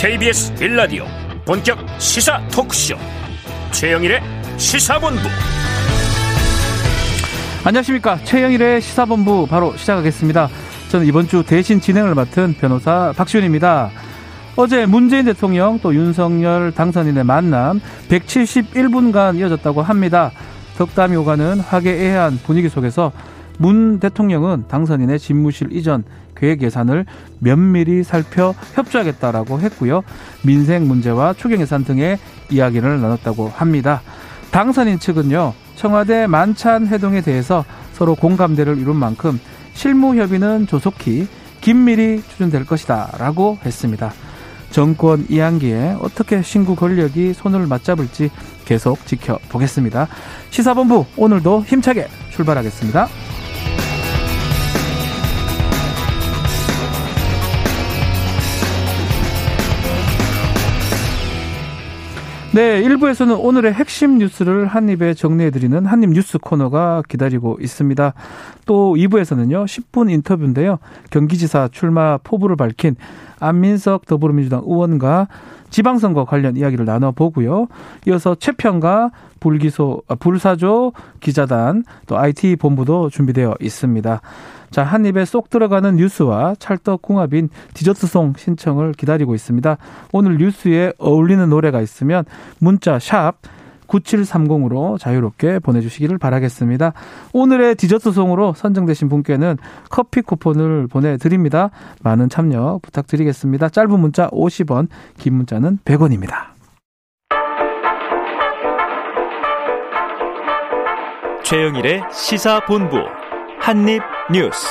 KBS 빌라디오 본격 시사 토크쇼. 최영일의 시사본부. 안녕하십니까. 최영일의 시사본부 바로 시작하겠습니다. 저는 이번 주 대신 진행을 맡은 변호사 박시훈입니다. 어제 문재인 대통령 또 윤석열 당선인의 만남 171분간 이어졌다고 합니다. 덕담이 오가는 화기애애한 분위기 속에서 문 대통령은 당선인의 집무실 이전 계획 예산을 면밀히 살펴 협조하겠다라고 했고요. 민생 문제와 추경 예산 등의 이야기를 나눴다고 합니다. 당선인 측은요. 청와대 만찬 회동에 대해서 서로 공감대를 이룬 만큼 실무 협의는 조속히 긴밀히 추진될 것이다라고 했습니다. 정권 이양기에 어떻게 신구 권력이 손을 맞잡을지 계속 지켜보겠습니다. 시사본부 오늘도 힘차게 출발하겠습니다. 네, 1부에서는 오늘의 핵심 뉴스를 한입에 정리해드리는 한입 뉴스 코너가 기다리고 있습니다. 또 2부에서는요, 10분 인터뷰인데요. 경기지사 출마 포부를 밝힌 안민석 더불어민주당 의원과 지방선거 관련 이야기를 나눠보고요. 이어서 최평과 불기소, 아, 불사조 기자단 또 IT 본부도 준비되어 있습니다. 자, 한 입에 쏙 들어가는 뉴스와 찰떡궁합인 디저트송 신청을 기다리고 있습니다. 오늘 뉴스에 어울리는 노래가 있으면 문자 샵 9730으로 자유롭게 보내주시기를 바라겠습니다. 오늘의 디저트송으로 선정되신 분께는 커피 쿠폰을 보내드립니다. 많은 참여 부탁드리겠습니다. 짧은 문자 50원, 긴 문자는 100원입니다. 최영일의 시사본부 한입뉴스.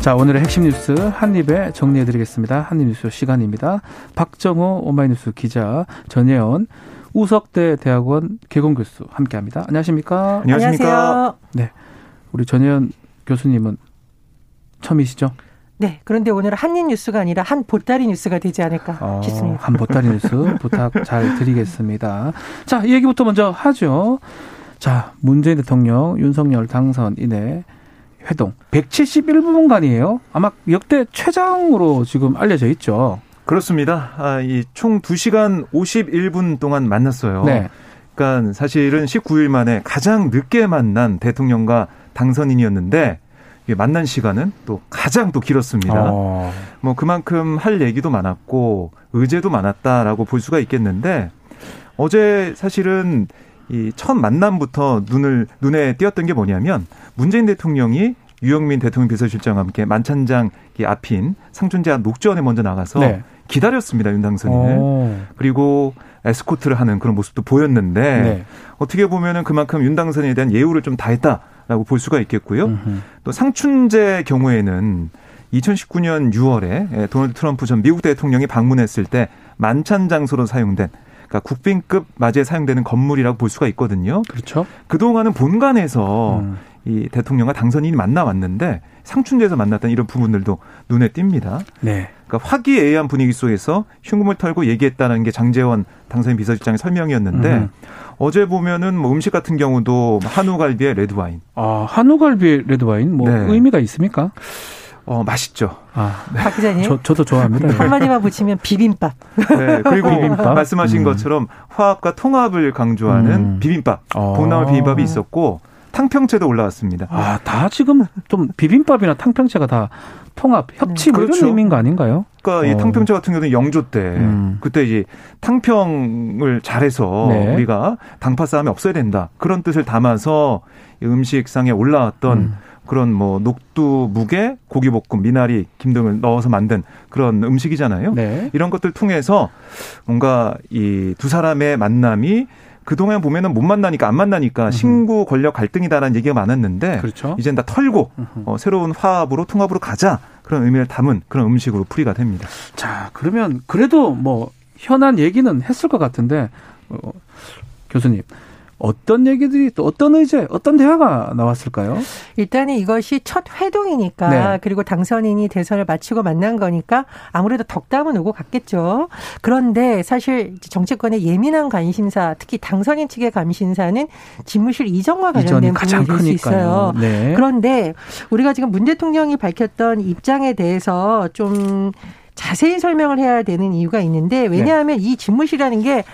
자, 오늘의 핵심 뉴스 한입에 정리해 드리겠습니다. 한입 뉴스 시간입니다. 박정호 오마이뉴스 기자, 전예원, 우석대 대학원 개공 교수 함께 합니다. 안녕하십니까? 안녕하십니까? 네, 우리 전예원 교수님은 처음이시죠? 네. 그런데 오늘은 한입 뉴스가 아니라 한 보따리 뉴스가 되지 않을까 어, 싶습니다. 한 보따리 뉴스 부탁 잘 드리겠습니다. 자, 이 얘기부터 먼저 하죠. 자, 문재인 대통령 윤석열 당선인의 회동 171분간이에요. 아마 역대 최장으로 지금 알려져 있죠. 그렇습니다. 아, 이총 2시간 51분 동안 만났어요. 네. 그러니까 사실은 19일 만에 가장 늦게 만난 대통령과 당선인이었는데 만난 시간은 또 가장 또 길었습니다. 어. 뭐 그만큼 할 얘기도 많았고 의제도 많았다라고 볼 수가 있겠는데 어제 사실은 이 첫 만남부터 눈을 눈에 띄었던 게 뭐냐면 문재인 대통령이 유영민 대통령 비서실장과 함께 만찬장 앞인 상춘제 녹전에 먼저 나가서 네. 기다렸습니다 윤당선인을 오. 그리고 에스코트를 하는 그런 모습도 보였는데 네. 어떻게 보면은 그만큼 윤당선에 대한 예우를 좀 다했다라고 볼 수가 있겠고요. 음흠. 또 상춘제 경우에는 2019년 6월에 도널드 트럼프 전 미국 대통령이 방문했을 때 만찬 장소로 사용된 그러니까 국빈급 맞이에 사용되는 건물이라고 볼 수가 있거든요. 그렇죠. 그동안은 본관에서 음. 이 대통령과 당선인이 만나왔는데 상춘제에서 만났던 이런 부분들도 눈에 띕니다. 네. 그러니까 화기애애한 분위기 속에서 흉금을 털고 얘기했다는 게 장재원 당선인 비서실장의 설명이었는데 음. 어제 보면은 뭐 음식 같은 경우도 한우갈비에 레드와인. 아 한우갈비에 레드와인 뭐 네. 의미가 있습니까? 어, 맛있죠. 아, 박 기자님. 저, 저도 좋아합니다. 한마디만 붙이면 비빔밥. 네, 그리고 비빔밥? 말씀하신 음. 것처럼 화합과 통합을 강조하는 음. 비빔밥. 어. 봄나물 비빔밥이 있었고, 탕평채도 올라왔습니다. 아, 다 지금 좀 비빔밥이나 탕평채가 다 통합, 협치 네. 뭐 그렇죠. 이런 의미인 거 아닌가요? 그러니까 어. 이 탕평채 같은 경우는 영조 때 음. 그때 이제 탕평을 잘해서 네. 우리가 당파 싸움이 없어야 된다 그런 뜻을 담아서 음식상에 올라왔던 음. 그런 뭐 녹두 무게, 고기볶음, 미나리, 김 등을 넣어서 만든 그런 음식이잖아요. 네. 이런 것들 통해서 뭔가 이 두 사람의 만남이 그동안 보면은 못 만나니까 안 만나니까 신구 권력 갈등이다라는 얘기가 많았는데 그렇죠. 이젠 다 털고 어, 새로운 화합으로 통합으로 가자 그런 의미를 담은 그런 음식으로 풀이가 됩니다. 자 그러면 그래도 뭐 현안 얘기는 했을 것 같은데 어, 교수님 어떤 얘기들이 또 어떤 의제, 어떤 대화가 나왔을까요? 일단은 이것이 첫 회동이니까 네. 그리고 당선인이 대선을 마치고 만난 거니까 아무래도 덕담은 오고 갔겠죠. 그런데 사실 정치권의 예민한 관심사, 특히 당선인 측의 관심사는 집무실 이전과 관련된 부분이 될 수 있어요. 네. 그런데 우리가 지금 문 대통령이 밝혔던 입장에 대해서 좀 자세히 설명을 해야 되는 이유가 있는데 왜냐하면 네. 이 집무실이라는 게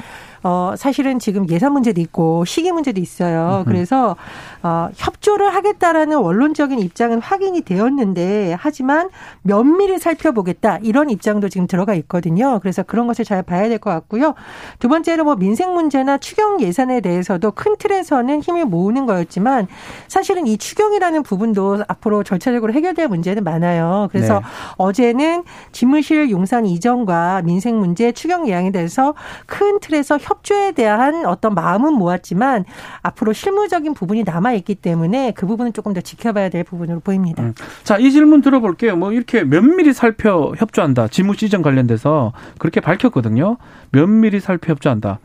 어, 사실은 지금 예산 문제도 있고 시기 문제도 있어요. 그래서 어, 협조를 하겠다라는 원론적인 입장은 확인이 되었는데 하지만 면밀히 살펴보겠다 이런 입장도 지금 들어가 있거든요. 그래서 그런 것을 잘 봐야 될 것 같고요. 두 번째로 뭐 민생 문제나 추경 예산에 대해서도 큰 틀에서는 힘을 모으는 거였지만 사실은 이 추경이라는 부분도 앞으로 절차적으로 해결될 문제는 많아요. 그래서 네. 어제는 집무실 용산 이전과 민생 문제 추경 예양에 대해서 큰 틀에서 협 조에 대한 어떤 마음은 모았지만 앞으로 실무적인 부분이 남아 있기 때문에 그 부분은 조금 더 지켜봐야 될 부분으로 보입니다. 음. 자, 이 질문 들어볼게요. 뭐 이렇게 면밀히 살펴 협조한다. 지무 시정 관련돼서 그렇게 밝혔거든요. 면밀히 살펴 협조한다.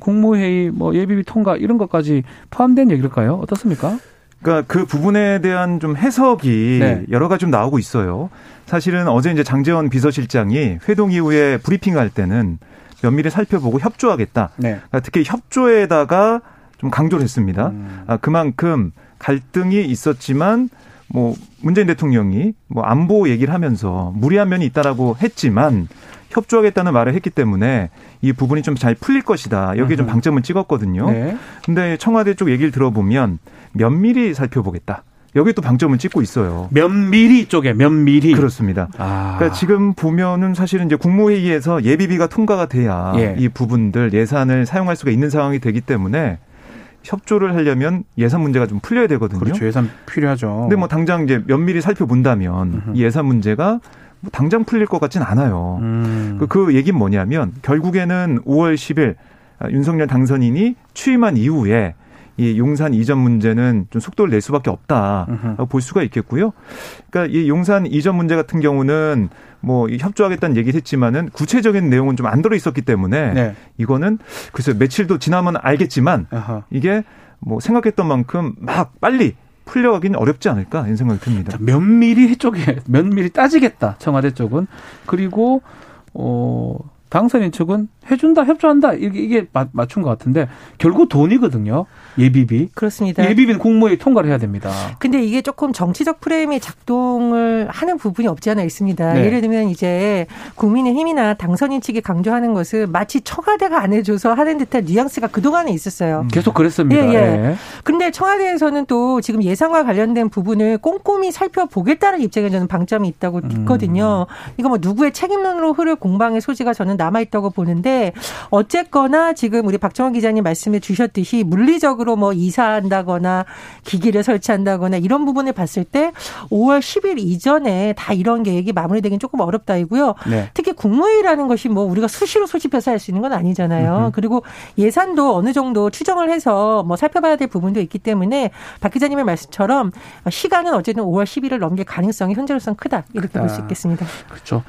국무회의, 뭐 예비비 통과 이런 것까지 포함된 얘기일까요? 어떻습니까? 그러니까 그 부분에 대한 좀 해석이 네. 여러 가지 좀 나오고 있어요. 사실은 어제 이제 장재원 비서실장이 회동 이후에 브리핑할 때는 면밀히 살펴보고 협조하겠다. 네. 그러니까 특히 협조에다가 좀 강조를 했습니다. 음. 아, 그만큼 갈등이 있었지만 뭐 문재인 대통령이 뭐 안보 얘기를 하면서 무리한 면이 있다라고 했지만 협조하겠다는 말을 했기 때문에 이 부분이 좀 잘 풀릴 것이다. 여기에 좀 방점을 찍었거든요. 네. 근데 청와대 쪽 얘기를 들어보면 면밀히 살펴보겠다. 여기 또 방점을 찍고 있어요. 면밀히 쪽에 면밀히 그렇습니다. 아. 그러니까 지금 보면은 사실은 이제 국무회의에서 예비비가 통과가 돼야 예. 이 부분들 예산을 사용할 수가 있는 상황이 되기 때문에 협조를 하려면 예산 문제가 좀 풀려야 되거든요. 그렇죠. 예산 필요하죠. 근데 뭐 당장 이제 면밀히 살펴본다면 이 예산 문제가 뭐 당장 풀릴 것 같진 않아요. 음. 그, 그 얘기는 뭐냐면 결국에는 5월 10일 윤석열 당선인이 취임한 이후에 이 용산 이전 문제는 좀 속도를 낼 수밖에 없다 볼 수가 있겠고요. 그러니까 이 용산 이전 문제 같은 경우는 뭐 협조하겠다는 얘기를 했지만은 구체적인 내용은 좀 안 들어 있었기 때문에 네. 이거는 글쎄 며칠도 지나면 알겠지만 아하. 이게 뭐 생각했던 만큼 막 빨리 풀려가기는 어렵지 않을까 이런 생각이 듭니다. 자, 면밀히 쪽에 면밀히 따지겠다 청와대 쪽은 그리고 어 당선인 측은 해준다, 협조한다 이게 이게 맞춘 것 같은데 결국 돈이거든요. 예비비. 그렇습니다. 예비비는 국무회의 통과를 해야 됩니다. 근데 이게 조금 정치적 프레임이 작동을 하는 부분이 없지 않아 있습니다. 네. 예를 들면 이제 국민의힘이나 당선인 측이 강조하는 것은 마치 청와대가 안 해줘서 하는 듯한 뉘앙스가 그동안에 있었어요. 음. 계속 그랬습니다. 예, 예. 네. 근데 청와대에서는 또 지금 예상과 관련된 부분을 꼼꼼히 살펴보겠다는 입장에 저는 방점이 있다고 음. 있거든요. 음. 이거 뭐 누구의 책임론으로 흐를 공방의 소지가 저는 남아있다고 보는데 어쨌거나 지금 우리 박정원 기자님 말씀해 주셨듯이 물리적으로 뭐 이사한다거나 기기를 설치한다거나 이런 부분을 봤을 때 5월 10일 이전에 다 이런 계획이 마무리되긴 조금 어렵다이고요. 네. 특히 국무회의라는 것이 뭐 우리가 수시로 소집해서 할 수 있는 건 아니잖아요. 음흠. 그리고 예산도 어느 정도 추정을 해서 뭐 살펴봐야 될 부분도 있기 때문에 박 기자님의 말씀처럼 시간은 어쨌든 5월 10일을 넘길 가능성이 현재로서는 크다 이렇게 볼 수 있겠습니다. 그렇죠.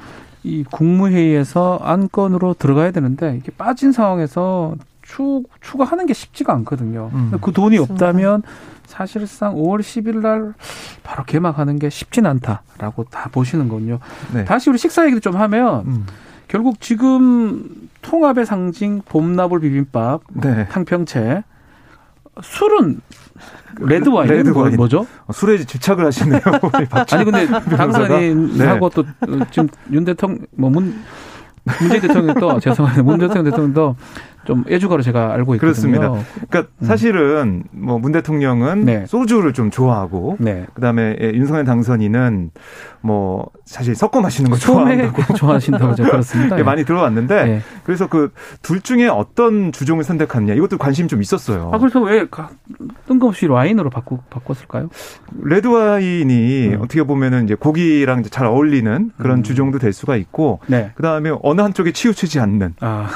이 국무회의에서 안건으로 들어가야 되는데 이게 빠진 상황에서 추, 추가하는 게 쉽지가 않거든요. 음. 그 돈이 없다면 사실상 5월 10일 날 바로 개막하는 게 쉽진 않다라고 다 보시는 거군요. 네. 다시 우리 식사 얘기를 좀 하면 음. 결국 지금 통합의 상징 봄나물 비빔밥, 네. 탕평채 술은 레드 와인 레드 와인 뭐죠? 어, 술에 집착을 하시네요. 아니 근데 당선인하고 네. 또 지금 윤 대통령 뭐문 문재인 대통령도 죄송합니다. 문 대통령 대통령도 좀 애주가로 제가 알고 있거든요. 그렇습니다. 그러니까 음. 사실은 뭐 문 대통령은 네. 소주를 좀 좋아하고 네. 그다음에 예, 윤석열 당선인은 뭐 사실 섞어 마시는 거 좋아한다고 좋아하신다고 제가 들었습니다. 예, 많이 들어왔는데 네. 그래서 그 둘 중에 어떤 주종을 선택하느냐 이것도 관심이 좀 있었어요. 아 그래서 왜 뜬금없이 와인으로 바꾸, 바꿨을까요? 레드 와인이 음. 어떻게 보면은 이제 고기랑 잘 어울리는 그런 음. 주종도 될 수가 있고 네. 그다음에 어느 한쪽에 치우치지 않는 아.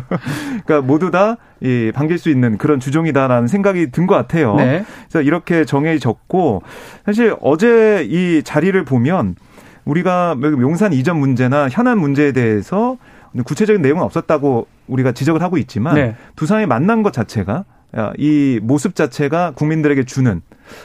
그러니까 모두 다 이, 반길 수 있는 그런 주종이다라는 생각이 든 것 같아요. 네. 그래서 이렇게 정해졌고 사실 어제 이 자리를 보면 우리가 용산 이전 문제나 현안 문제에 대해서 구체적인 내용은 없었다고 우리가 지적을 하고 있지만 네. 두 사람이 만난 것 자체가 이 모습 자체가 국민들에게 주는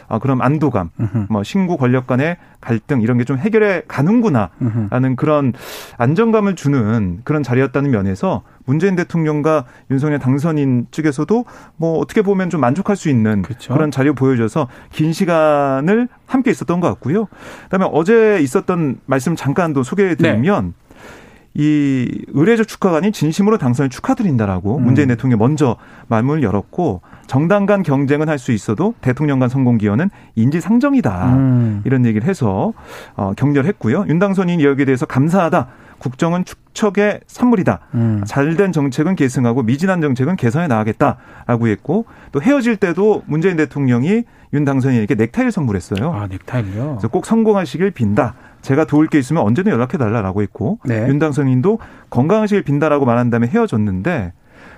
아, 그런 안도감, 으흠. 뭐 신구 권력 간의 갈등 이런 게 좀 해결해 가는구나라는 그런 안정감을 주는 그런 자리였다는 면에서 문재인 대통령과 윤석열 당선인 측에서도 뭐 어떻게 보면 좀 만족할 수 있는 그렇죠. 그런 자리를 보여줘서 긴 시간을 함께 있었던 것 같고요. 그다음에 어제 있었던 말씀 잠깐 또 소개해 드리면 네. 이 의례적 축하가 아닌 진심으로 당선을 축하드린다라고 음. 문재인 대통령이 먼저 말문을 열었고 정당 간 경쟁은 할 수 있어도 대통령 간 성공 기여는 인지상정이다. 음. 이런 얘기를 해서 어, 격려했고요. 윤 당선인 여기에 대해서 감사하다. 국정은 축척의 산물이다. 음. 잘된 정책은 계승하고 미진한 정책은 개선해 나가겠다라고 했고 또 헤어질 때도 문재인 대통령이 윤 당선인에게 넥타이를 선물했어요. 아 넥타이요? 그래서 꼭 성공하시길 빈다. 제가 도울 게 있으면 언제든 연락해 달라라고 했고 네. 윤 당선인도 건강하시길 빈다라고 말한 다음에 헤어졌는데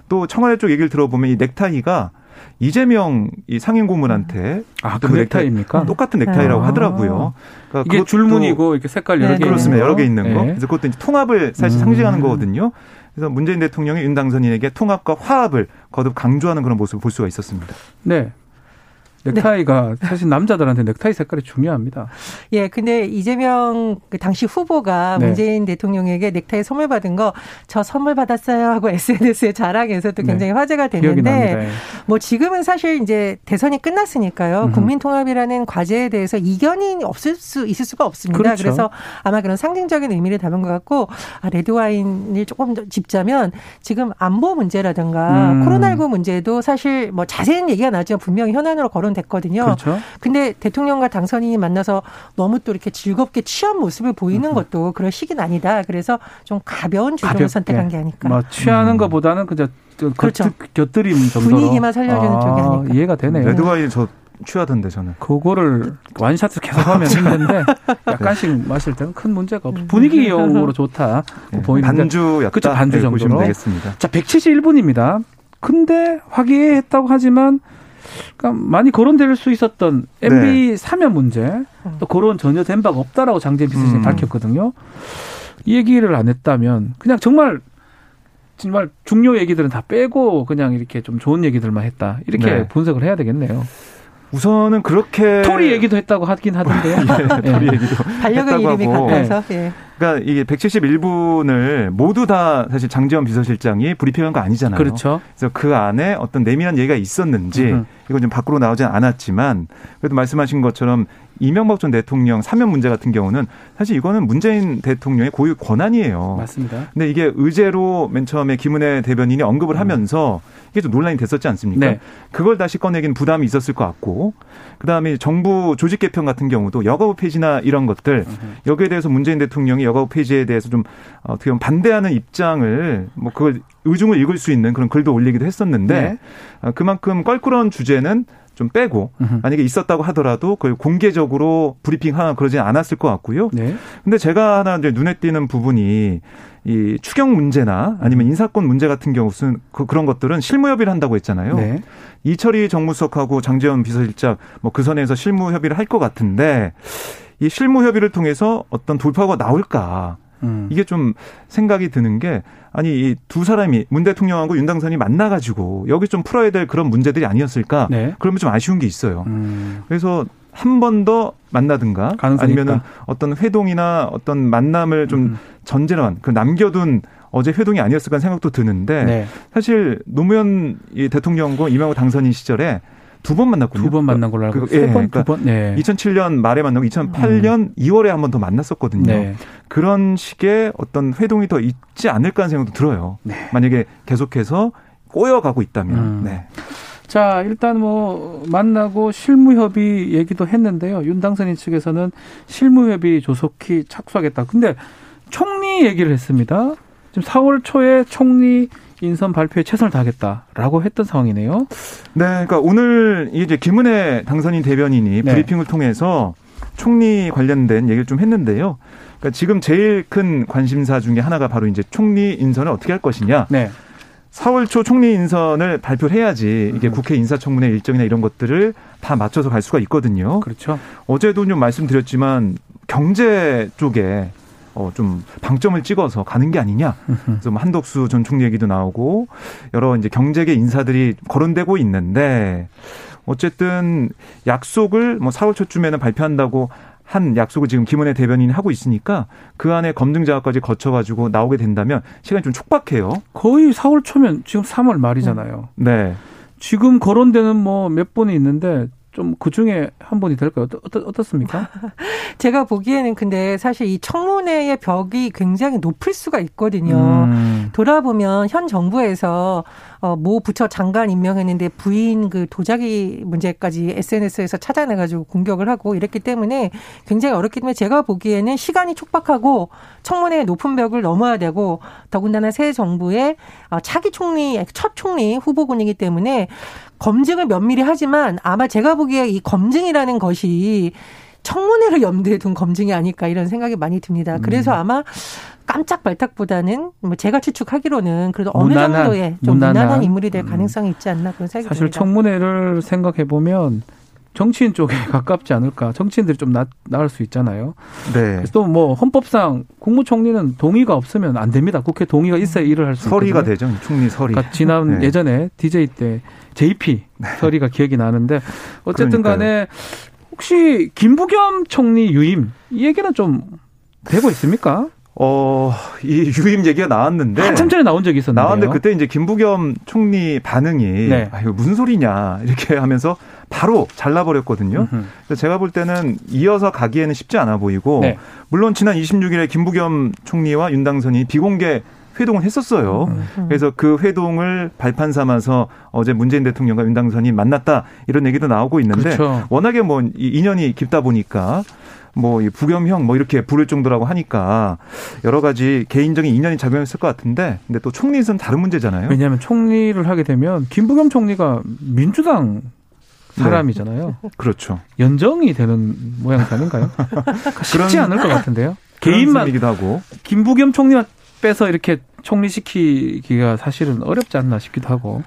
또 청와대 쪽 얘기를 들어보면 이 넥타이가 이재명 이 상임 고문한테 아, 그, 그 넥타이입니까? 똑같은 넥타이라고 아. 하더라고요. 그러니까 이게 줄무늬고 이렇게 색깔 여러 네, 개 그렇습니다. 여러 개 있는 거. 네. 그래서 그것도 이제 통합을 사실 음. 상징하는 거거든요. 그래서 문재인 대통령이 윤 당선인에게 통합과 화합을 거듭 강조하는 그런 모습을 볼 수가 있었습니다. 네. 넥타이가 네. 사실 남자들한테 넥타이 색깔이 중요합니다. 예, 근데 이재명 그 당시 후보가 네. 문재인 대통령에게 넥타이 선물 받은 거 저 선물 받았어요 하고 SNS에 자랑해서 또 네. 굉장히 네. 화제가 됐는데 뭐 지금은 사실 이제 대선이 끝났으니까요. 음. 국민 통합이라는 과제에 대해서 이견이 없을 수 있을 수가 없습니다. 그렇죠. 그래서 아마 그런 상징적인 의미를 담은 것 같고 아, 레드 와인을 조금 더 짚자면 지금 안보 문제라든가 음. 코로나19 문제도 사실 뭐 자세한 얘기가 나죠. 분명히 현안으로 거론 됐거든요. 그렇죠. 근데 대통령과 당선인이 만나서 너무 또 이렇게 즐겁게 취한 모습을 보이는 음. 것도 그럴 시기는 아니다. 그래서 좀 가벼운 주종을 선택한 게 아닐까. 뭐 취하는 음. 것보다는 그저 그렇죠. 곁들임 정도로 분위기만 살려주는 아, 쪽이 아닐까. 이해가 되네요. 레드와인 저 취하던데 저는. 그거를 완샷을 계속하면 힘든데 약간씩 마실 때는 큰 문제가 없어. 분위기용으로 좋다 네. 보이는데 반주였다. 그렇죠 반주 정도로. 보시면 되겠습니다. 자 171분입니다. 근데 화기애애했다고 하지만 그러니까 많이 거론될 수 있었던 MB 네. 사면 문제 또 거론 전혀 된 바가 없다라고 장재현 비서실장이 음. 밝혔거든요. 이 얘기를 안 했다면 그냥 정말 정말 중요 얘기들은 다 빼고 그냥 이렇게 좀 좋은 얘기들만 했다 이렇게 네. 분석을 해야 되겠네요. 우선은 그렇게 토리 얘기도 했다고 하긴 하던데요. 예, 토리 얘기도 반려견 이름이 같아서. 예. 그러니까 이게 171분을 모두 다 사실 장지원 비서실장이 브리핑한 거 아니잖아요. 그렇죠. 그래서 그 안에 어떤 내밀한 얘기가 있었는지 음. 이건 좀 밖으로 나오진 않았지만 그래도 말씀하신 것처럼 이명박 전 대통령 사면 문제 같은 경우는 사실 이거는 문재인 대통령의 고유 권한이에요. 맞습니다. 근데 이게 의제로 맨 처음에 김은혜 대변인이 언급을 음. 하면서 이게 좀 논란이 됐었지 않습니까? 네. 그걸 다시 꺼내기는 부담이 있었을 것 같고 그다음에 정부 조직 개편 같은 경우도 여가부 폐지나 이런 것들 여기에 대해서 문재인 대통령이 여가부 폐지에 대해서 좀 어떻게 보면 반대하는 입장을 뭐 그걸 의중을 읽을 수 있는 그런 글도 올리기도 했었는데 네. 어, 그만큼 껄끄러운 주제는 좀 빼고 만약에 있었다고 하더라도 그걸 공개적으로 브리핑 하나 그러지 않았을 것 같고요. 네. 근데 제가 하나 이제 눈에 띄는 부분이 이 추경 문제나 아니면 음. 인사권 문제 같은 경우는 그, 그런 것들은 실무 협의를 한다고 했잖아요. 네. 이철희 정무수석하고 장재원 비서실장 뭐 그 선에서 실무 협의를 할 것 같은데 이 실무 협의를 통해서 어떤 돌파가 나올까? 음. 이게 좀 생각이 드는 게 아니 이 두 사람이 문 대통령하고 윤 당선이 만나가지고 여기 좀 풀어야 될 그런 문제들이 아니었을까? 네. 그러면 좀 아쉬운 게 있어요. 음. 그래서 한 번 더 만나든가 아니면은 어떤 회동이나 어떤 만남을 좀 음. 전제한 그 남겨둔 어제 회동이 아니었을까 생각도 드는데 네. 사실 노무현 대통령과 이명호 당선인 시절에 두 번 만났군요. 두 번 만난 걸로 알고 있어요. 예, 그러니까 번? 네. 2007년 말에 만나고 2008년 음. 2월에 한 번 더 만났었거든요. 네. 그런 식의 어떤 회동이 더 있지 않을까 하는 생각도 들어요. 네. 만약에 계속해서 꼬여가고 있다면. 음. 네. 자, 일단 뭐 만나고 실무협의 얘기도 했는데요. 윤 당선인 측에서는 실무협의 조속히 착수하겠다. 근데 총리 얘기를 했습니다. 지금 4월 초에 총리 인선 발표에 최선을 다하겠다라고 했던 상황이네요. 네, 그러니까 오늘 이제 김은혜 당선인 대변인이 네. 브리핑을 통해서 총리 관련된 얘기를 좀 했는데요. 그러니까 지금 제일 큰 관심사 중에 하나가 바로 이제 총리 인선을 어떻게 할 것이냐. 네. 4월 초 총리 인선을 발표를 해야지 이게 음. 국회 인사청문회 일정이나 이런 것들을 다 맞춰서 갈 수가 있거든요. 그렇죠. 어제도 좀 말씀드렸지만 경제 쪽에 어, 좀 방점을 찍어서 가는 게 아니냐. 그래서 뭐 한덕수 전 총리 얘기도 나오고 여러 이제 경제계 인사들이 거론되고 있는데 어쨌든 약속을 뭐 4월 초쯤에는 발표한다고 한 약속을 지금 김은혜 대변인이 하고 있으니까 그 안에 검증 작업까지 거쳐가지고 나오게 된다면 시간이 좀 촉박해요. 거의 4월 초면 지금 3월 말이잖아요. 네. 지금 거론되는 뭐 몇 번이 있는데 좀 그 중에 한 분이 될까요? 어떻, 어떻습니까? 제가 보기에는 근데 사실 이 청문회의 벽이 굉장히 높을 수가 있거든요. 음. 돌아보면 현 정부에서 어, 모 부처 장관 임명했는데 부인 그 도자기 문제까지 SNS에서 찾아내가지고 공격을 하고 이랬기 때문에 굉장히 어렵기 때문에 제가 보기에는 시간이 촉박하고 청문회의 높은 벽을 넘어야 되고 더군다나 새 정부의 어, 차기 총리, 첫 총리 후보군이기 때문에 검증을 면밀히 하지만 아마 제가 보기에 이 검증이라는 것이 청문회를 염두에 둔 검증이 아닐까 이런 생각이 많이 듭니다. 그래서 음. 아마 깜짝 발탁보다는 뭐 제가 추측하기로는 그래도 어느 무난한, 정도의 좀 무난한, 무난한 인물이 될 음. 가능성이 있지 않나 그런 생각이 사실 듭니다. 청문회를 생각해 보면 정치인 쪽에 가깝지 않을까. 정치인들이 좀 나, 나을 수 있잖아요. 네. 또뭐 헌법상 국무총리는 동의가 없으면 안 됩니다. 국회 동의가 있어야 일을 할 수 있거든요. 서리가 되죠. 총리 서리. 그러니까 지난 네. 예전에 DJ 때 JP 네. 서리가 기억이 나는데 어쨌든 간에 혹시 김부겸 총리 유임 이 얘기는 좀 되고 있습니까? 어, 이 유임 얘기가 나왔는데. 한참 전에 나온 적이 있었는데. 나왔는데 그때 이제 김부겸 총리 반응이. 네. 아, 이거 무슨 소리냐. 이렇게 하면서 바로 잘라버렸거든요. 그래서 제가 볼 때는 이어서 가기에는 쉽지 않아 보이고. 네. 물론 지난 26일에 김부겸 총리와 윤당선이 비공개 회동을 했었어요. 음. 그래서 그 회동을 발판 삼아서 어제 문재인 대통령과 윤당선이 만났다 이런 얘기도 나오고 있는데 그렇죠. 워낙에 뭐 인연이 깊다 보니까 뭐 부겸형 뭐 이렇게 부를 정도라고 하니까 여러 가지 개인적인 인연이 작용했을 것 같은데 근데 또 총리는 다른 문제잖아요. 왜냐하면 총리를 하게 되면 김부겸 총리가 민주당 네. 사람이잖아요. 네. 그렇죠. 연정이 되는 모양새 아닌가요? 쉽지 않을 것 같은데요. 개인만 이기도 하고 김부겸 총리만 빼서 이렇게 총리시키기가 사실은 어렵지 않나 싶기도 하고.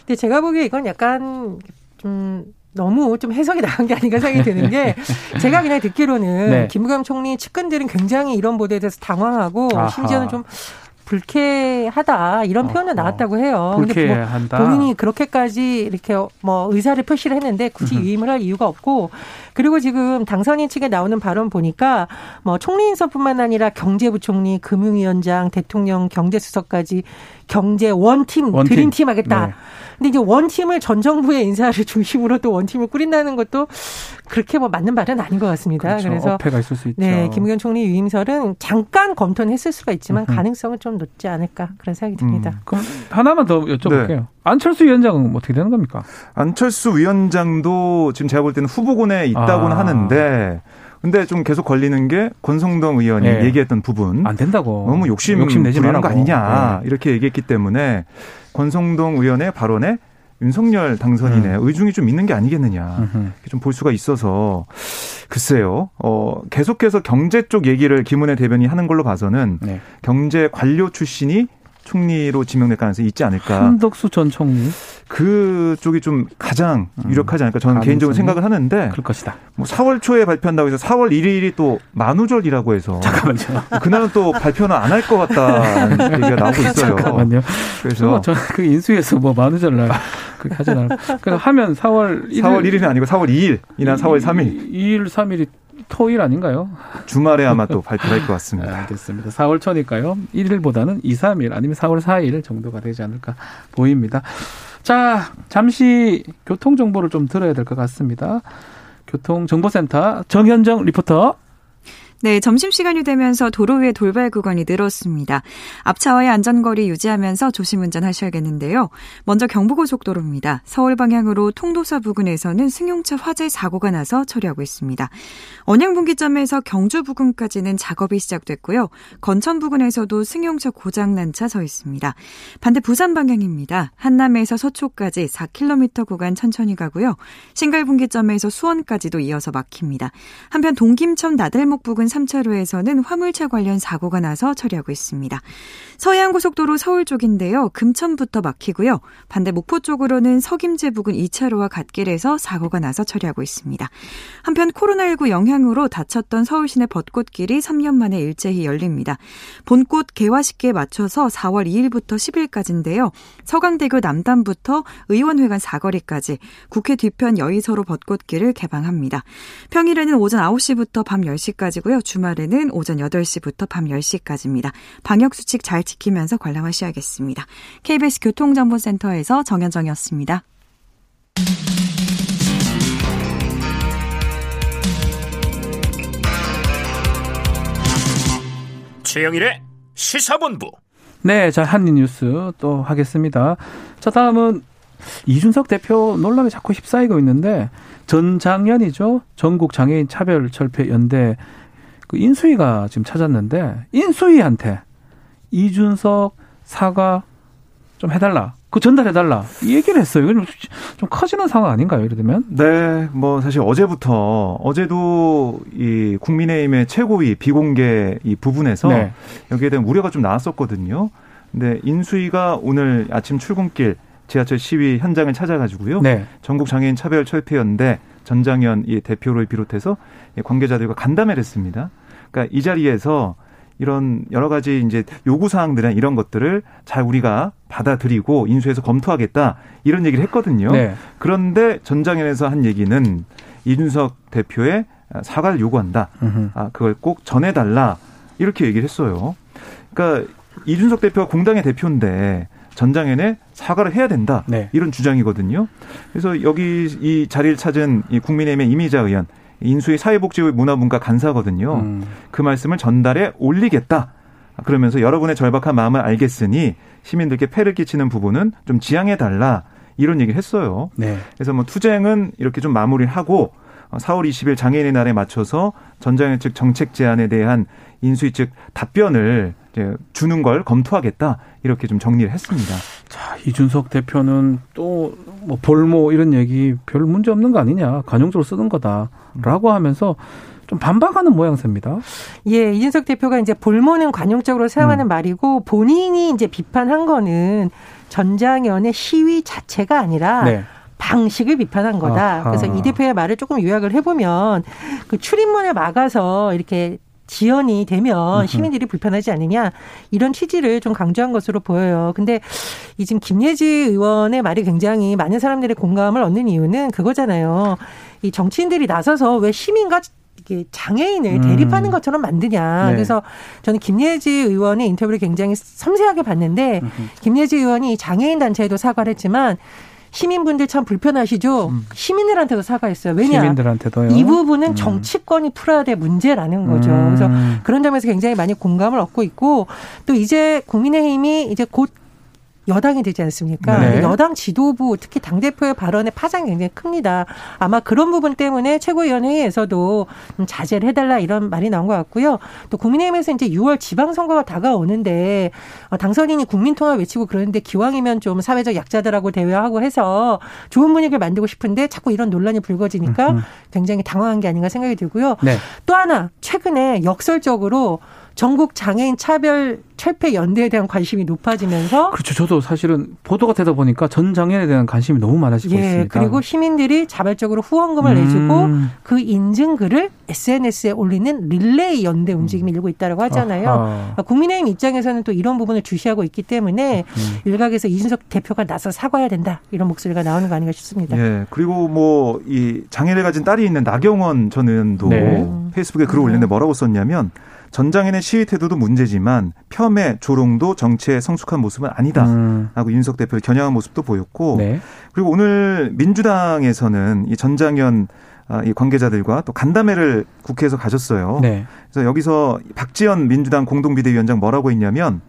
근데 제가 보기에 이건 약간 좀 너무 좀 해석이 나간 게 아닌가 생각이 드는 게 제가 그냥 듣기로는 네. 김부겸 총리 측근들은 굉장히 이런 보도에 대해서 당황하고 아하. 심지어는 좀 불쾌하다 이런 표현이 나왔다고 해요. 불쾌한다. 뭐 본인이 그렇게까지 이렇게 뭐 의사를 표시를 했는데 굳이 유임을 할 이유가 없고 그리고 지금 당선인 측에 나오는 발언 보니까 뭐 총리 인선뿐만 아니라 경제부총리, 금융위원장, 대통령 경제수석까지 경제 원팀, 원팀. 드림팀 하겠다. 네. 근데 이제 원팀을 전 정부의 인사를 중심으로 또 원팀을 꾸린다는 것도 그렇게 뭐 맞는 말은 아닌 것 같습니다. 그렇죠. 그래서 어폐가 있을 수 있죠. 네, 김부겸 총리 유임설은 잠깐 검토는 했을 수가 있지만 음흠. 가능성은 좀 높지 않을까 그런 생각이 듭니다. 음. 그럼 하나만 더 여쭤볼게요. 네. 안철수 위원장은 어떻게 되는 겁니까? 안철수 위원장도 지금 제가 볼 때는 후보군에 있다고는 아. 하는데 근데 좀 계속 걸리는 게 권성동 의원이 네. 얘기했던 부분. 안 된다고. 너무 욕심, 욕심 내지 말는 거 아니냐. 네. 이렇게 얘기했기 때문에 권성동 의원의 발언에 윤석열 당선인의 음. 의중이 좀 있는 게 아니겠느냐. 좀 볼 수가 있어서 글쎄요. 어, 계속해서 경제 쪽 얘기를 김은혜 대변이 하는 걸로 봐서는 네. 경제 관료 출신이 총리로 지명될 가능성이 있지 않을까. 한덕수 전 총리. 그쪽이 좀 가장 음. 유력하지 않을까 저는 개인적으로 생각을 하는데. 그럴 것이다. 뭐 4월 초에 발표한다고 해서 4월 1일이 또 만우절이라고 해서. 잠깐만요. 그날은 또 발표는 안 할 것 같다는 얘기가 나오고 있어요. 잠깐만요. 그래서 저그 인수에서 뭐 만우절 날 그렇게 하지 않아요. 그래서 하면 4월 1일. 4월 1일은 아니고 4월 2일, 이날 4월 3일. 2일, 3일이 토일 아닌가요? 주말에 아마 또 발표할 것 같습니다. 네, 알겠습니다. 4월 초니까요. 1일보다는 2, 3일 아니면 4월 4일 정도가 되지 않을까 보입니다. 자, 잠시 교통 정보를 좀 들어야 될 것 같습니다. 교통정보센터 정현정 리포터. 네, 점심시간이 되면서 도로 위에 돌발 구간이 늘었습니다. 앞차와의 안전거리 유지하면서 조심 운전하셔야겠는데요. 먼저 경부고속도로입니다. 서울 방향으로 통도사 부근에서는 승용차 화재 사고가 나서 처리하고 있습니다. 언양분기점에서 경주 부근까지는 작업이 시작됐고요. 건천 부근에서도 승용차 고장난 차 서 있습니다. 반대 부산 방향입니다. 한남에서 서초까지 4km 구간 천천히 가고요. 신갈분기점에서 수원까지도 이어서 막힙니다. 한편 동김천 나들목 부근 3차로에서는 화물차 관련 사고가 나서 처리하고 있습니다. 서해안고속도로 서울 쪽인데요. 금천부터 막히고요. 반대 목포 쪽으로는 석임제 부근 2차로와 갓길에서 사고가 나서 처리하고 있습니다. 한편 코로나19 영향으로 닫혔던 서울 시내 벚꽃길이 3년 만에 일제히 열립니다. 본꽃 개화 시기에 맞춰서 4월 2일부터 10일까지인데요. 서강대교 남단부터 의원회관 사거리까지 국회 뒤편 여의서로 벚꽃길을 개방합니다. 평일에는 오전 9시부터 밤 10시까지고요. 주말에는 오전 8시부터 밤 10시까지입니다. 방역 수칙 잘 지키면서 관람하셔야겠습니다. KBS 교통정보센터에서 정현정이었습니다. 최영일의 시사본부. 네, 자 한인뉴스 또 하겠습니다. 자 다음은 이준석 대표 논란에 자꾸 휩싸이고 있는데 전 작년이죠 전국 장애인 차별 철폐 연대 그 인수위가 지금 찾았는데 인수위한테 이준석 사과 좀 해달라. 그 전달해달라. 이 얘기를 했어요. 이건 좀 커지는 상황 아닌가요? 예를 들면? 네, 뭐 사실 어제부터 어제도 이 국민의힘의 최고위 비공개 이 부분에서 네. 여기에 대한 우려가 좀 나왔었거든요. 근데 인수위가 오늘 아침 출근길 지하철 시위 현장을 찾아가지고요. 네. 전국 장애인 차별 철폐연대 전장현 이 대표를 비롯해서 관계자들과 간담회를 했습니다. 그러니까 이 자리에서 이런 여러 가지 이제 요구 사항들은 이런 것들을 잘 우리가 받아들이고 인수해서 검토하겠다 이런 얘기를 했거든요. 네. 그런데 전장현에서 한 얘기는 이준석 대표의 사과를 요구한다. 아 그걸 꼭 전해달라 이렇게 얘기를 했어요. 그러니까 이준석 대표가 공당의 대표인데 전장현에 사과를 해야 된다 네. 이런 주장이거든요. 그래서 여기 이 자리를 찾은 이 국민의힘의 이미자 의원 인수위 사회복지부 문화문과 간사거든요. 음. 그 말씀을 전달해 올리겠다. 그러면서 여러분의 절박한 마음을 알겠으니 시민들께 폐를 끼치는 부분은 좀 지양해 달라 이런 얘기를 했어요. 네. 그래서 뭐 투쟁은 이렇게 좀 마무리를 하고 4월 20일 장애인의 날에 맞춰서 전장현 측 정책 제안에 대한 인수위 측 답변을 주는 걸 검토하겠다 이렇게 좀 정리를 했습니다. 자 이준석 대표는 또 뭐 볼모 이런 얘기 별 문제 없는 거 아니냐 관용적으로 쓰는 거다라고 하면서 좀 반박하는 모양새입니다. 예, 이준석 대표가 이제 볼모는 관용적으로 사용하는 음. 말이고 본인이 이제 비판한 거는 전장현의 시위 자체가 아니라 네. 방식을 비판한 거다. 아하. 그래서 이 대표의 말을 조금 요약을 해보면 그 출입문을 막아서 이렇게 지연이 되면 시민들이 불편하지 않느냐 이런 취지를 좀 강조한 것으로 보여요. 근데 이 지금 김예지 의원의 말이 굉장히 많은 사람들의 공감을 얻는 이유는 그거잖아요. 이 정치인들이 나서서 왜 시민과 이게 장애인을 음. 대립하는 것처럼 만드냐. 네. 그래서 저는 김예지 의원의 인터뷰를 굉장히 섬세하게 봤는데 김예지 의원이 장애인 단체에도 사과를 했지만 시민분들 참 불편하시죠. 음. 시민들한테도 사과했어요. 왜냐? 시민들한테도요. 이 부분은 음. 정치권이 풀어야 될 문제라는 거죠. 음. 그래서 그런 점에서 굉장히 많이 공감을 얻고 있고 또 이제 국민의힘이 이제 곧 여당이 되지 않습니까? 네. 여당 지도부 특히 당 대표의 발언에 파장이 굉장히 큽니다. 아마 그런 부분 때문에 최고위원회에서도 자제를 해달라 이런 말이 나온 것 같고요. 또 국민의힘에서 이제 6월 지방선거가 다가오는데 어, 당선인이 국민통합 외치고 그러는데 기왕이면 좀 사회적 약자들하고 대화하고 해서 좋은 분위기를 만들고 싶은데 자꾸 이런 논란이 불거지니까 굉장히 당황한 게 아닌가 생각이 들고요. 네. 또 하나 최근에 역설적으로 전국 장애인 차별 철폐 연대에 대한 관심이 높아지면서 그렇죠. 저도 사실은 보도가 되다 보니까 전 장애인에 대한 관심이 너무 많아지고 예, 있습니다. 그리고 시민들이 자발적으로 후원금을 음. 내주고 그 인증글을 SNS에 올리는 릴레이 연대 움직임이 일고 있다고 하잖아요. 아하. 국민의힘 입장에서는 또 이런 부분을 주시하고 있기 때문에 음. 일각에서 이준석 대표가 나서 사과해야 된다 이런 목소리가 나오는 거 아닌가 싶습니다. 예. 그리고 뭐 이 장애를 가진 딸이 있는 나경원 전 의원도 네. 페이스북에 글을 올렸는데 뭐라고 썼냐면 전장인의 시위 태도도 문제지만 폄훼, 조롱도 정치의 성숙한 모습은 아니다. 음. 라고 윤석 대표를 겨냥한 모습도 보였고 네. 그리고 오늘 민주당에서는 이 전장현 아, 이 관계자들과 또 간담회를 국회에서 가졌어요. 네. 그래서 여기서 박지원 민주당 공동비대위원장 뭐라고 했냐면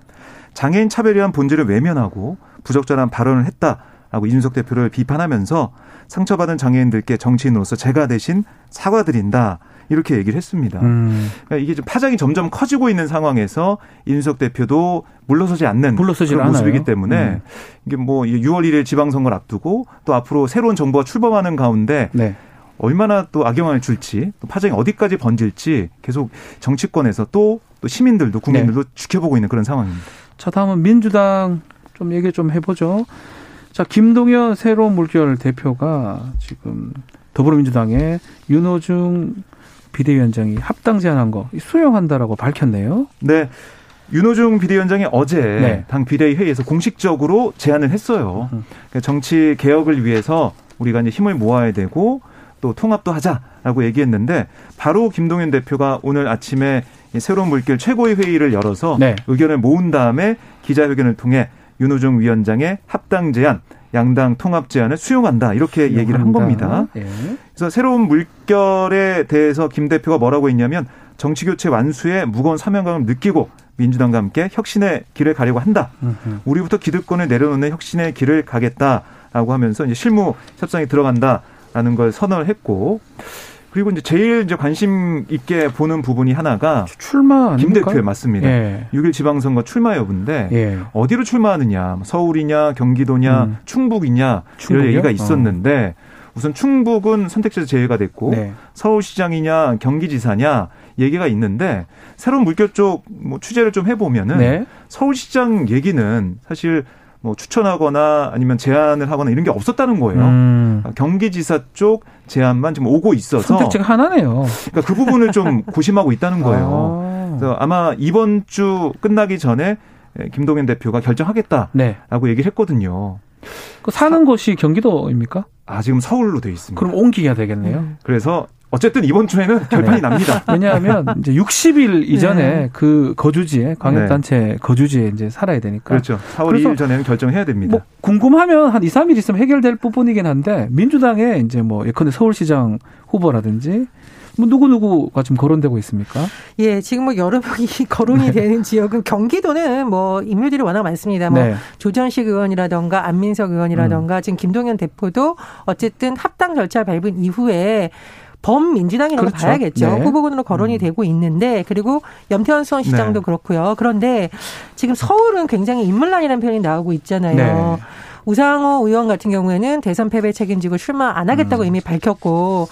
장애인 차별에 대한 본질을 외면하고 부적절한 발언을 했다 라고 이준석 대표를 비판하면서 상처받은 장애인들께 정치인으로서 제가 대신 사과드린다. 이렇게 얘기를 했습니다. 음. 그러니까 이게 좀 파장이 점점 커지고 있는 상황에서 이준석 대표도 물러서지 않는 물러서지 그런 않아요. 모습이기 때문에 음. 이게 뭐 6월 1일 지방선거를 앞두고 또 앞으로 새로운 정부가 출범하는 가운데 네. 얼마나 또 악영향을 줄지 또 파장이 어디까지 번질지 계속 정치권에서 또, 또 시민들도 국민들도 네. 지켜보고 있는 그런 상황입니다. 자 다음은 민주당 좀 얘기 좀 해보죠. 자 김동연 새로운 물결 대표가 지금 더불어민주당의 윤호중 비대위원장이 합당 제안한 거 수용한다라고 밝혔네요. 네. 윤호중 비대위원장이 어제 네. 당 비대위 회의에서 공식적으로 제안을 했어요. 그러니까 정치 개혁을 위해서 우리가 이제 힘을 모아야 되고 또 통합도 하자라고 얘기했는데 바로 김동연 대표가 오늘 아침에 새로운 물길 최고위 회의를 열어서 네. 의견을 모은 다음에 기자회견을 통해 윤호중 위원장의 합당 제안 양당 통합 제안을 수용한다 이렇게 수용한다. 얘기를 한 겁니다. 예. 그래서 새로운 물결에 대해서 김 대표가 뭐라고 했냐면 정치 교체 완수에 무거운 사명감을 느끼고 민주당과 함께 혁신의 길을 가려고 한다. 우리부터 기득권을 내려놓는 혁신의 길을 가겠다라고 하면서 이제 실무 협상에 들어간다라는 걸 선언을 했고 그리고 이제 제일 이제 관심 있게 보는 부분이 하나가 출마 김 대표의 맞습니다. 예. 6일 지방선거 출마 여부인데 예. 어디로 출마하느냐, 뭐 서울이냐, 경기도냐, 음. 충북이냐 충북이요? 이런 얘기가 있었는데 어. 우선 충북은 선택지에서 제외가 됐고 네. 서울시장이냐 경기지사냐 얘기가 있는데 새로운 물결 쪽 뭐 취재를 좀 해보면은 네. 서울시장 얘기는 사실 뭐 추천하거나 아니면 제안을 하거나 이런 게 없었다는 거예요. 음. 경기지사 쪽 제안만 지금 오고 있어서 선택지가 하나네요. 그러니까 그 부분을 좀 고심하고 있다는 거예요. 아. 그래서 아마 이번 주 끝나기 전에 김동연 대표가 결정하겠다라고 네. 얘기를 했거든요. 그 사는 곳이 경기도입니까? 아 지금 서울로 돼 있습니다. 그럼 옮기야 되겠네요. 음. 그래서 어쨌든 이번 주에는 결판이 네. 납니다. 왜냐하면 이제 60일 이전에 네. 그 거주지에 광역단체 네. 거주지에 이제 살아야 되니까. 그렇죠. 4월 2일 전에는 결정해야 됩니다. 뭐 궁금하면 한 2, 3일 있으면 해결될 부분이긴 한데 민주당의 이제 뭐 예컨대 서울시장 후보라든지 뭐 누구 누구가 좀 거론되고 있습니까? 예, 지금 뭐 여러 명이 거론이 네. 되는 지역은 경기도는 뭐 인물들이 워낙 많습니다. 뭐 네. 조전식 의원이라던가 안민석 의원이라던가 음. 지금 김동연 대표도 어쨌든 합당 절차 밟은 이후에 범민주당이라고 그렇죠. 봐야겠죠. 네. 후보군으로 거론이 음. 되고 있는데 그리고 염태원 수원 시장도 네. 그렇고요. 그런데 지금 서울은 굉장히 인물난이라는 표현이 나오고 있잖아요. 네. 우상호 의원 같은 경우에는 대선 패배 책임지고 출마 안 하겠다고 음. 이미 밝혔고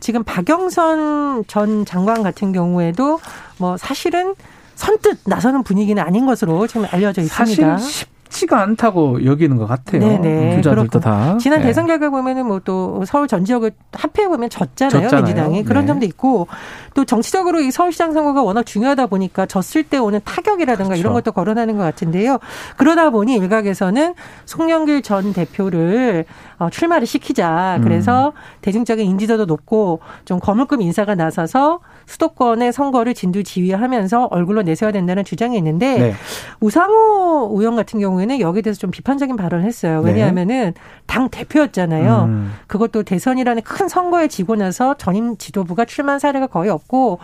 지금 박영선 전 장관 같은 경우에도 뭐 사실은 선뜻 나서는 분위기는 아닌 것으로 지금 알려져 있습니다. 사실 쉽지가 않다고 여기는 것 같아요. 네네. 주자들도 다. 지난 네. 대선 결과 보면은 뭐 또 서울 전 지역을 합해 보면 졌잖아요, 졌잖아요. 민주당이 그런 네. 점도 있고 또 정치적으로 이 서울시장 선거가 워낙 중요하다 보니까 졌을 때 오는 타격이라든가 그렇죠. 이런 것도 거론하는 것 같은데요. 그러다 보니 일각에서는 송영길 전 대표를 어, 출마를 시키자. 그래서 음. 대중적인 인지도도 높고 좀 거물급 인사가 나서서 수도권의 선거를 진두지휘하면서 얼굴로 내세워야 된다는 주장이 있는데 네. 우상호 의원 같은 경우에는 여기에 대해서 좀 비판적인 발언을 했어요. 네. 왜냐하면은 네. 당 대표였잖아요. 음. 그것도 대선이라는 큰 선거에 지고 나서 전임 지도부가 출마한 사례가 거의 없고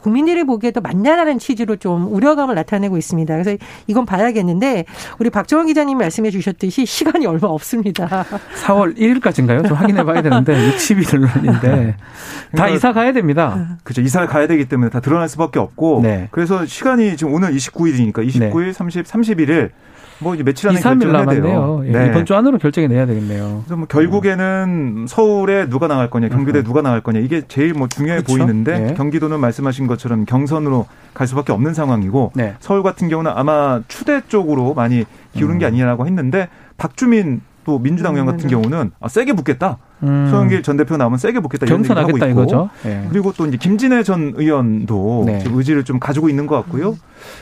국민들이 보기에도 맞냐라는 취지로 좀 우려감을 나타내고 있습니다. 그래서 이건 봐야겠는데 우리 박정원 기자님 말씀해 주셨듯이 시간이 얼마 없습니다. 4월 1일까지인가요? 좀 확인해 봐야 되는데 60일인데 다 그러니까 이사 가야 됩니다. 그렇죠. 이사 가야 되기 때문에 다 드러날 수밖에 없고 네. 그래서 시간이 지금 오늘 29일이니까 29일, 네. 30, 31일 뭐 이제 며칠 안에 결정해야 돼요. 예, 네. 이번 주 안으로 결정이 내야 되겠네요. 그래서 뭐 결국에는 서울에 누가 나갈 거냐, 경기도에 누가 나갈 거냐 이게 제일 뭐 중요해 그렇죠? 보이는데 네. 경기도는 말씀하신 것처럼 경선으로 갈 수밖에 없는 상황이고 네. 서울 같은 경우는 아마 추대 쪽으로 많이 기울은 음. 게 아니냐라고 했는데 박주민 또 민주당 의원 같은 음. 경우는 아, 세게 붙겠다. 음. 소영길 전 대표 나오면 세게 붙겠다 이런 얘기 하고 있고. 이거죠. 네. 그리고 또 이제 김진애 전 의원도 네. 의지를 좀 가지고 있는 것 같고요.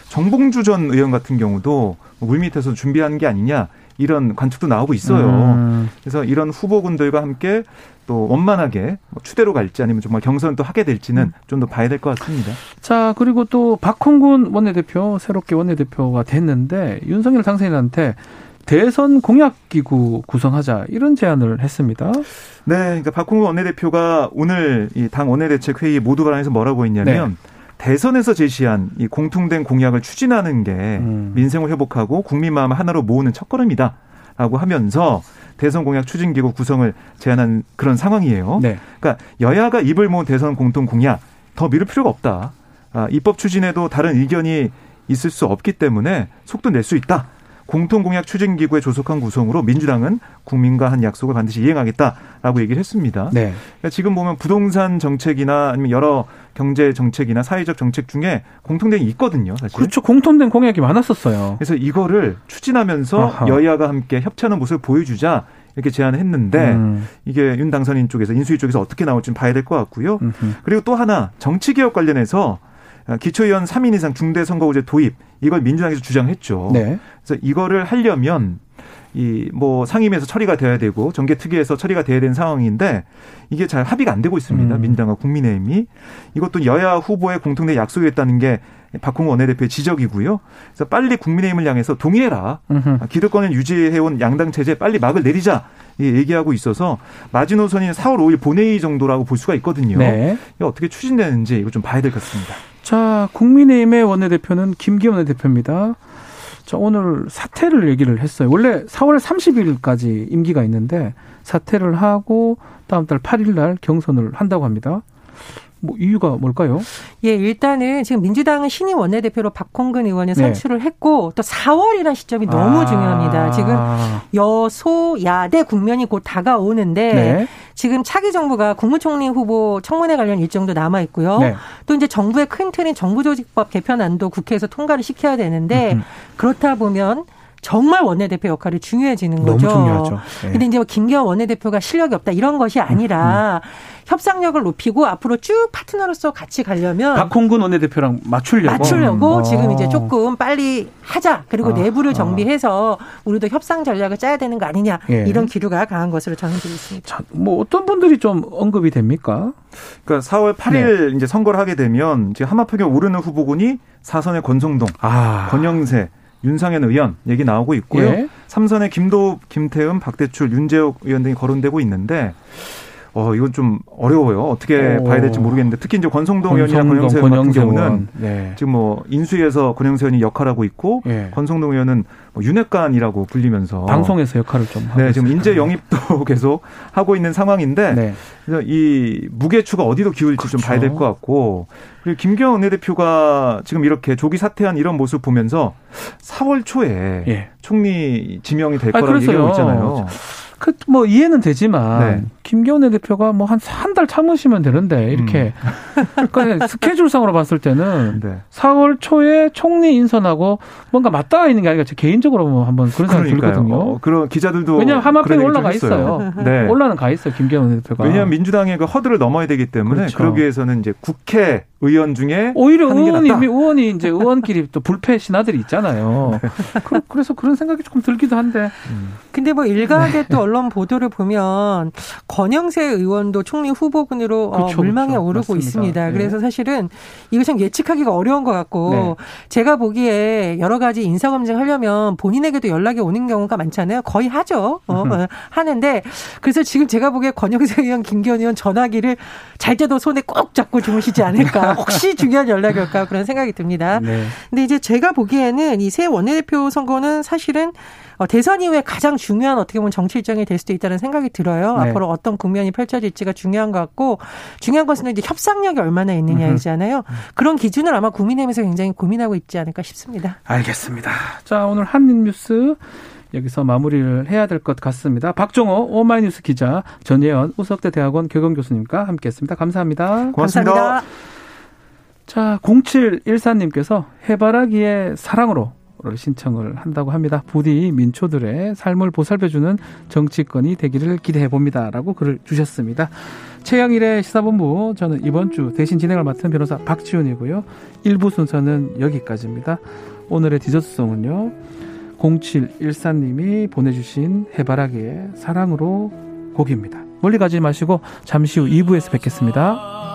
정봉주 전 의원 같은 경우도 뭐 물밑에서 준비하는 게 아니냐 이런 관측도 나오고 있어요. 음. 그래서 이런 후보군들과 함께 또 원만하게 뭐 추대로 갈지 아니면 정말 경선을 또 하게 될지는 음. 좀더 봐야 될 것 같습니다. 자 그리고 또 박홍근 원내대표 새롭게 원내대표가 됐는데 윤석열 당선인한테 대선 공약기구 구성하자 이런 제안을 했습니다. 네, 그러니까 박홍근 원내대표가 오늘 이 당 원내대책 회의 모두 발언에서 뭐라고 했냐면 네. 대선에서 제시한 이 공통된 공약을 추진하는 게 음. 민생을 회복하고 국민 마음을 하나로 모으는 첫걸음이다 라고 하면서 대선 공약 추진 기구 구성을 제안한 그런 상황이에요. 네. 그러니까 여야가 입을 모은 대선 공통 공약 더 미룰 필요가 없다. 아, 입법 추진에도 다른 의견이 있을 수 없기 때문에 속도 낼 수 있다. 공통공약 추진기구의 조속한 구성으로 민주당은 국민과 한 약속을 반드시 이행하겠다라고 얘기를 했습니다. 네. 그러니까 지금 보면 부동산 정책이나 아니면 여러 경제 정책이나 사회적 정책 중에 공통된 게 있거든요. 사실. 그렇죠. 공통된 공약이 많았었어요. 그래서 이거를 추진하면서 아하. 여야가 함께 협치하는 모습을 보여주자 이렇게 제안을 했는데 음. 이게 윤 당선인 쪽에서 인수위 쪽에서 어떻게 나올지는 봐야 될 것 같고요. 음흠. 그리고 또 하나 정치 개혁 관련해서 기초의원 3인 이상 중대선거구제 도입 이걸 민주당에서 주장했죠. 네. 그래서 이거를 하려면 이 뭐 상임위에서 처리가 돼야 되고 정계특위에서 처리가 돼야 되는 상황인데 이게 잘 합의가 안 되고 있습니다. 음. 민주당과 국민의힘이 이것도 여야 후보의 공통된 약속이었다는 게 박홍원 원내대표의 지적이고요. 그래서 빨리 국민의힘을 향해서 동의해라. 음흠. 기득권을 유지해온 양당 체제 빨리 막을 내리자. 얘기하고 있어서 마지노선이 4월 5일 본회의 정도라고 볼 수가 있거든요. 네. 이게 어떻게 추진되는지 이거 좀 봐야 될 것 같습니다. 자, 국민의힘의 원내대표는 김기현 원내대표입니다. 자, 오늘 사퇴를 얘기를 했어요. 원래 4월 30일까지 임기가 있는데 사퇴를 하고 다음 달 8일 날 경선을 한다고 합니다. 뭐 이유가 뭘까요? 예, 일단은 지금 민주당은 신임 원내대표로 박홍근 의원을 네. 선출을 했고 또 4월이라는 시점이 너무 아. 중요합니다. 지금 여소야대 국면이 곧 다가오는데 네. 지금 차기 정부가 국무총리 후보 청문회 관련 일정도 남아 있고요. 네. 또 이제 정부의 큰 틀인 정부조직법 개편안도 국회에서 통과를 시켜야 되는데 그렇다 보면 정말 원내대표 역할이 중요해지는 거죠. 너무 중요하죠. 네. 근데 이제 뭐 김기현 원내대표가 실력이 없다 이런 것이 아니라 음. 협상력을 높이고 앞으로 쭉 파트너로서 같이 가려면 박홍근 원내대표랑 맞추려고 맞추려고 음. 지금 이제 조금 빨리 하자 그리고 아, 내부를 아. 정비해서 우리도 협상 전략을 짜야 되는 거 아니냐 예. 이런 기류가 강한 것으로 전해지고 있습니다. 자, 뭐 어떤 분들이 좀 언급이 됩니까? 그러니까 4월 8일 네. 이제 선거를 하게 되면 지금 하마평에 오르는 후보군이 사선의 권성동, 아. 권영세 윤상현 의원 얘기 나오고 있고요. 예. 삼선의 김도, 김태흠, 박대출, 윤재욱 의원 등이 거론되고 있는데 어, 이건 좀 어려워요. 어떻게 오. 봐야 될지 모르겠는데 특히 이제 권성동 의원이나 권영세 의원 같은 경우는 네. 지금 뭐 인수위에서 권영세 의원이 역할하고 있고 네. 권성동 의원은 뭐 윤핵관이라고 불리면서 방송에서 역할을 좀 네, 지금 인재 영입도 계속 하고 있는 상황인데 네. 그래서 이 무게추가 어디로 기울지 그렇죠. 좀 봐야 될 것 같고 그리고 김경원 원내대표가 지금 이렇게 조기 사퇴한 이런 모습 보면서 4월 초에 예. 총리 지명이 될 거라고 얘기하고 있잖아요. 그 뭐 이해는 되지만 네. 김경래 대표가 뭐 한 한 달 참으시면 되는데 이렇게 음. 그러니까 스케줄상으로 봤을 때는 네. 4월 초에 총리 인선하고 뭔가 맞닿아 있는 게 아니라 개인적으로 뭐 한번 그런 생각이 들거든요. 어, 그런 기자들도 왜냐하면 하마평에 올라가 있어요. 네. 올라는 가 있어요. 김경래 대표가. 왜냐하면 민주당의 그 허들을 넘어야 되기 때문에 그렇죠. 그러기 위해서는 이제 국회 의원 중에 오히려 의원이 의원이 이제 의원끼리 또 불패 신하들이 있잖아요. 네. 그, 래서 그런 생각이 조금 들기도 한데. 음. 근데 뭐 일각의 네. 또 언론 보도를 보면 권영세 의원도 총리 후보군으로 어, 그렇죠, 물망에 그렇죠. 오르고 맞습니다. 있습니다. 네. 그래서 사실은 이거 참 예측하기가 어려운 것 같고 네. 제가 보기에 여러 가지 인사 검증 하려면 본인에게도 연락이 오는 경우가 많잖아요. 거의 하죠. 어, 어, 하는데 그래서 지금 제가 보기에 권영세 의원, 김기현 의원 전화기를 잘 때도 손에 꼭 잡고 주무시지 않을까. 혹시 중요한 연락이 올까 그런 생각이 듭니다. 네. 근데 이제 제가 보기에는 이 새 원내대표 선거는 사실은 어, 대선 이후에 가장 중요한 어떻게 보면 정치 일정이 될 수도 있다는 생각이 들어요. 네. 앞으로 어떤 국면이 펼쳐질지가 중요한 것 같고 중요한 것은 이제 협상력이 얼마나 있느냐이잖아요. 그런 기준을 아마 국민의힘에서 굉장히 고민하고 있지 않을까 싶습니다. 알겠습니다. 자 오늘 한입뉴스 여기서 마무리를 해야 될 것 같습니다. 박종호 오마이뉴스 기자 전예현 우석대 대학원 교경 교수님과 함께했습니다. 감사합니다. 고맙습니다. 감사합니다. 자 0714님께서 해바라기의 사랑으로 신청을 한다고 합니다. 부디 민초들의 삶을 보살펴주는 정치권이 되기를 기대해 봅니다라고 글을 주셨습니다. 최영일의 시사본부 저는 이번 주 대신 진행을 맡은 변호사 박지훈이고요. 1부 순서는 여기까지입니다. 오늘의 디저트송은요. 0714님이 보내주신 해바라기의 사랑으로 곡입니다. 멀리 가지 마시고 잠시 후 2부에서 뵙겠습니다.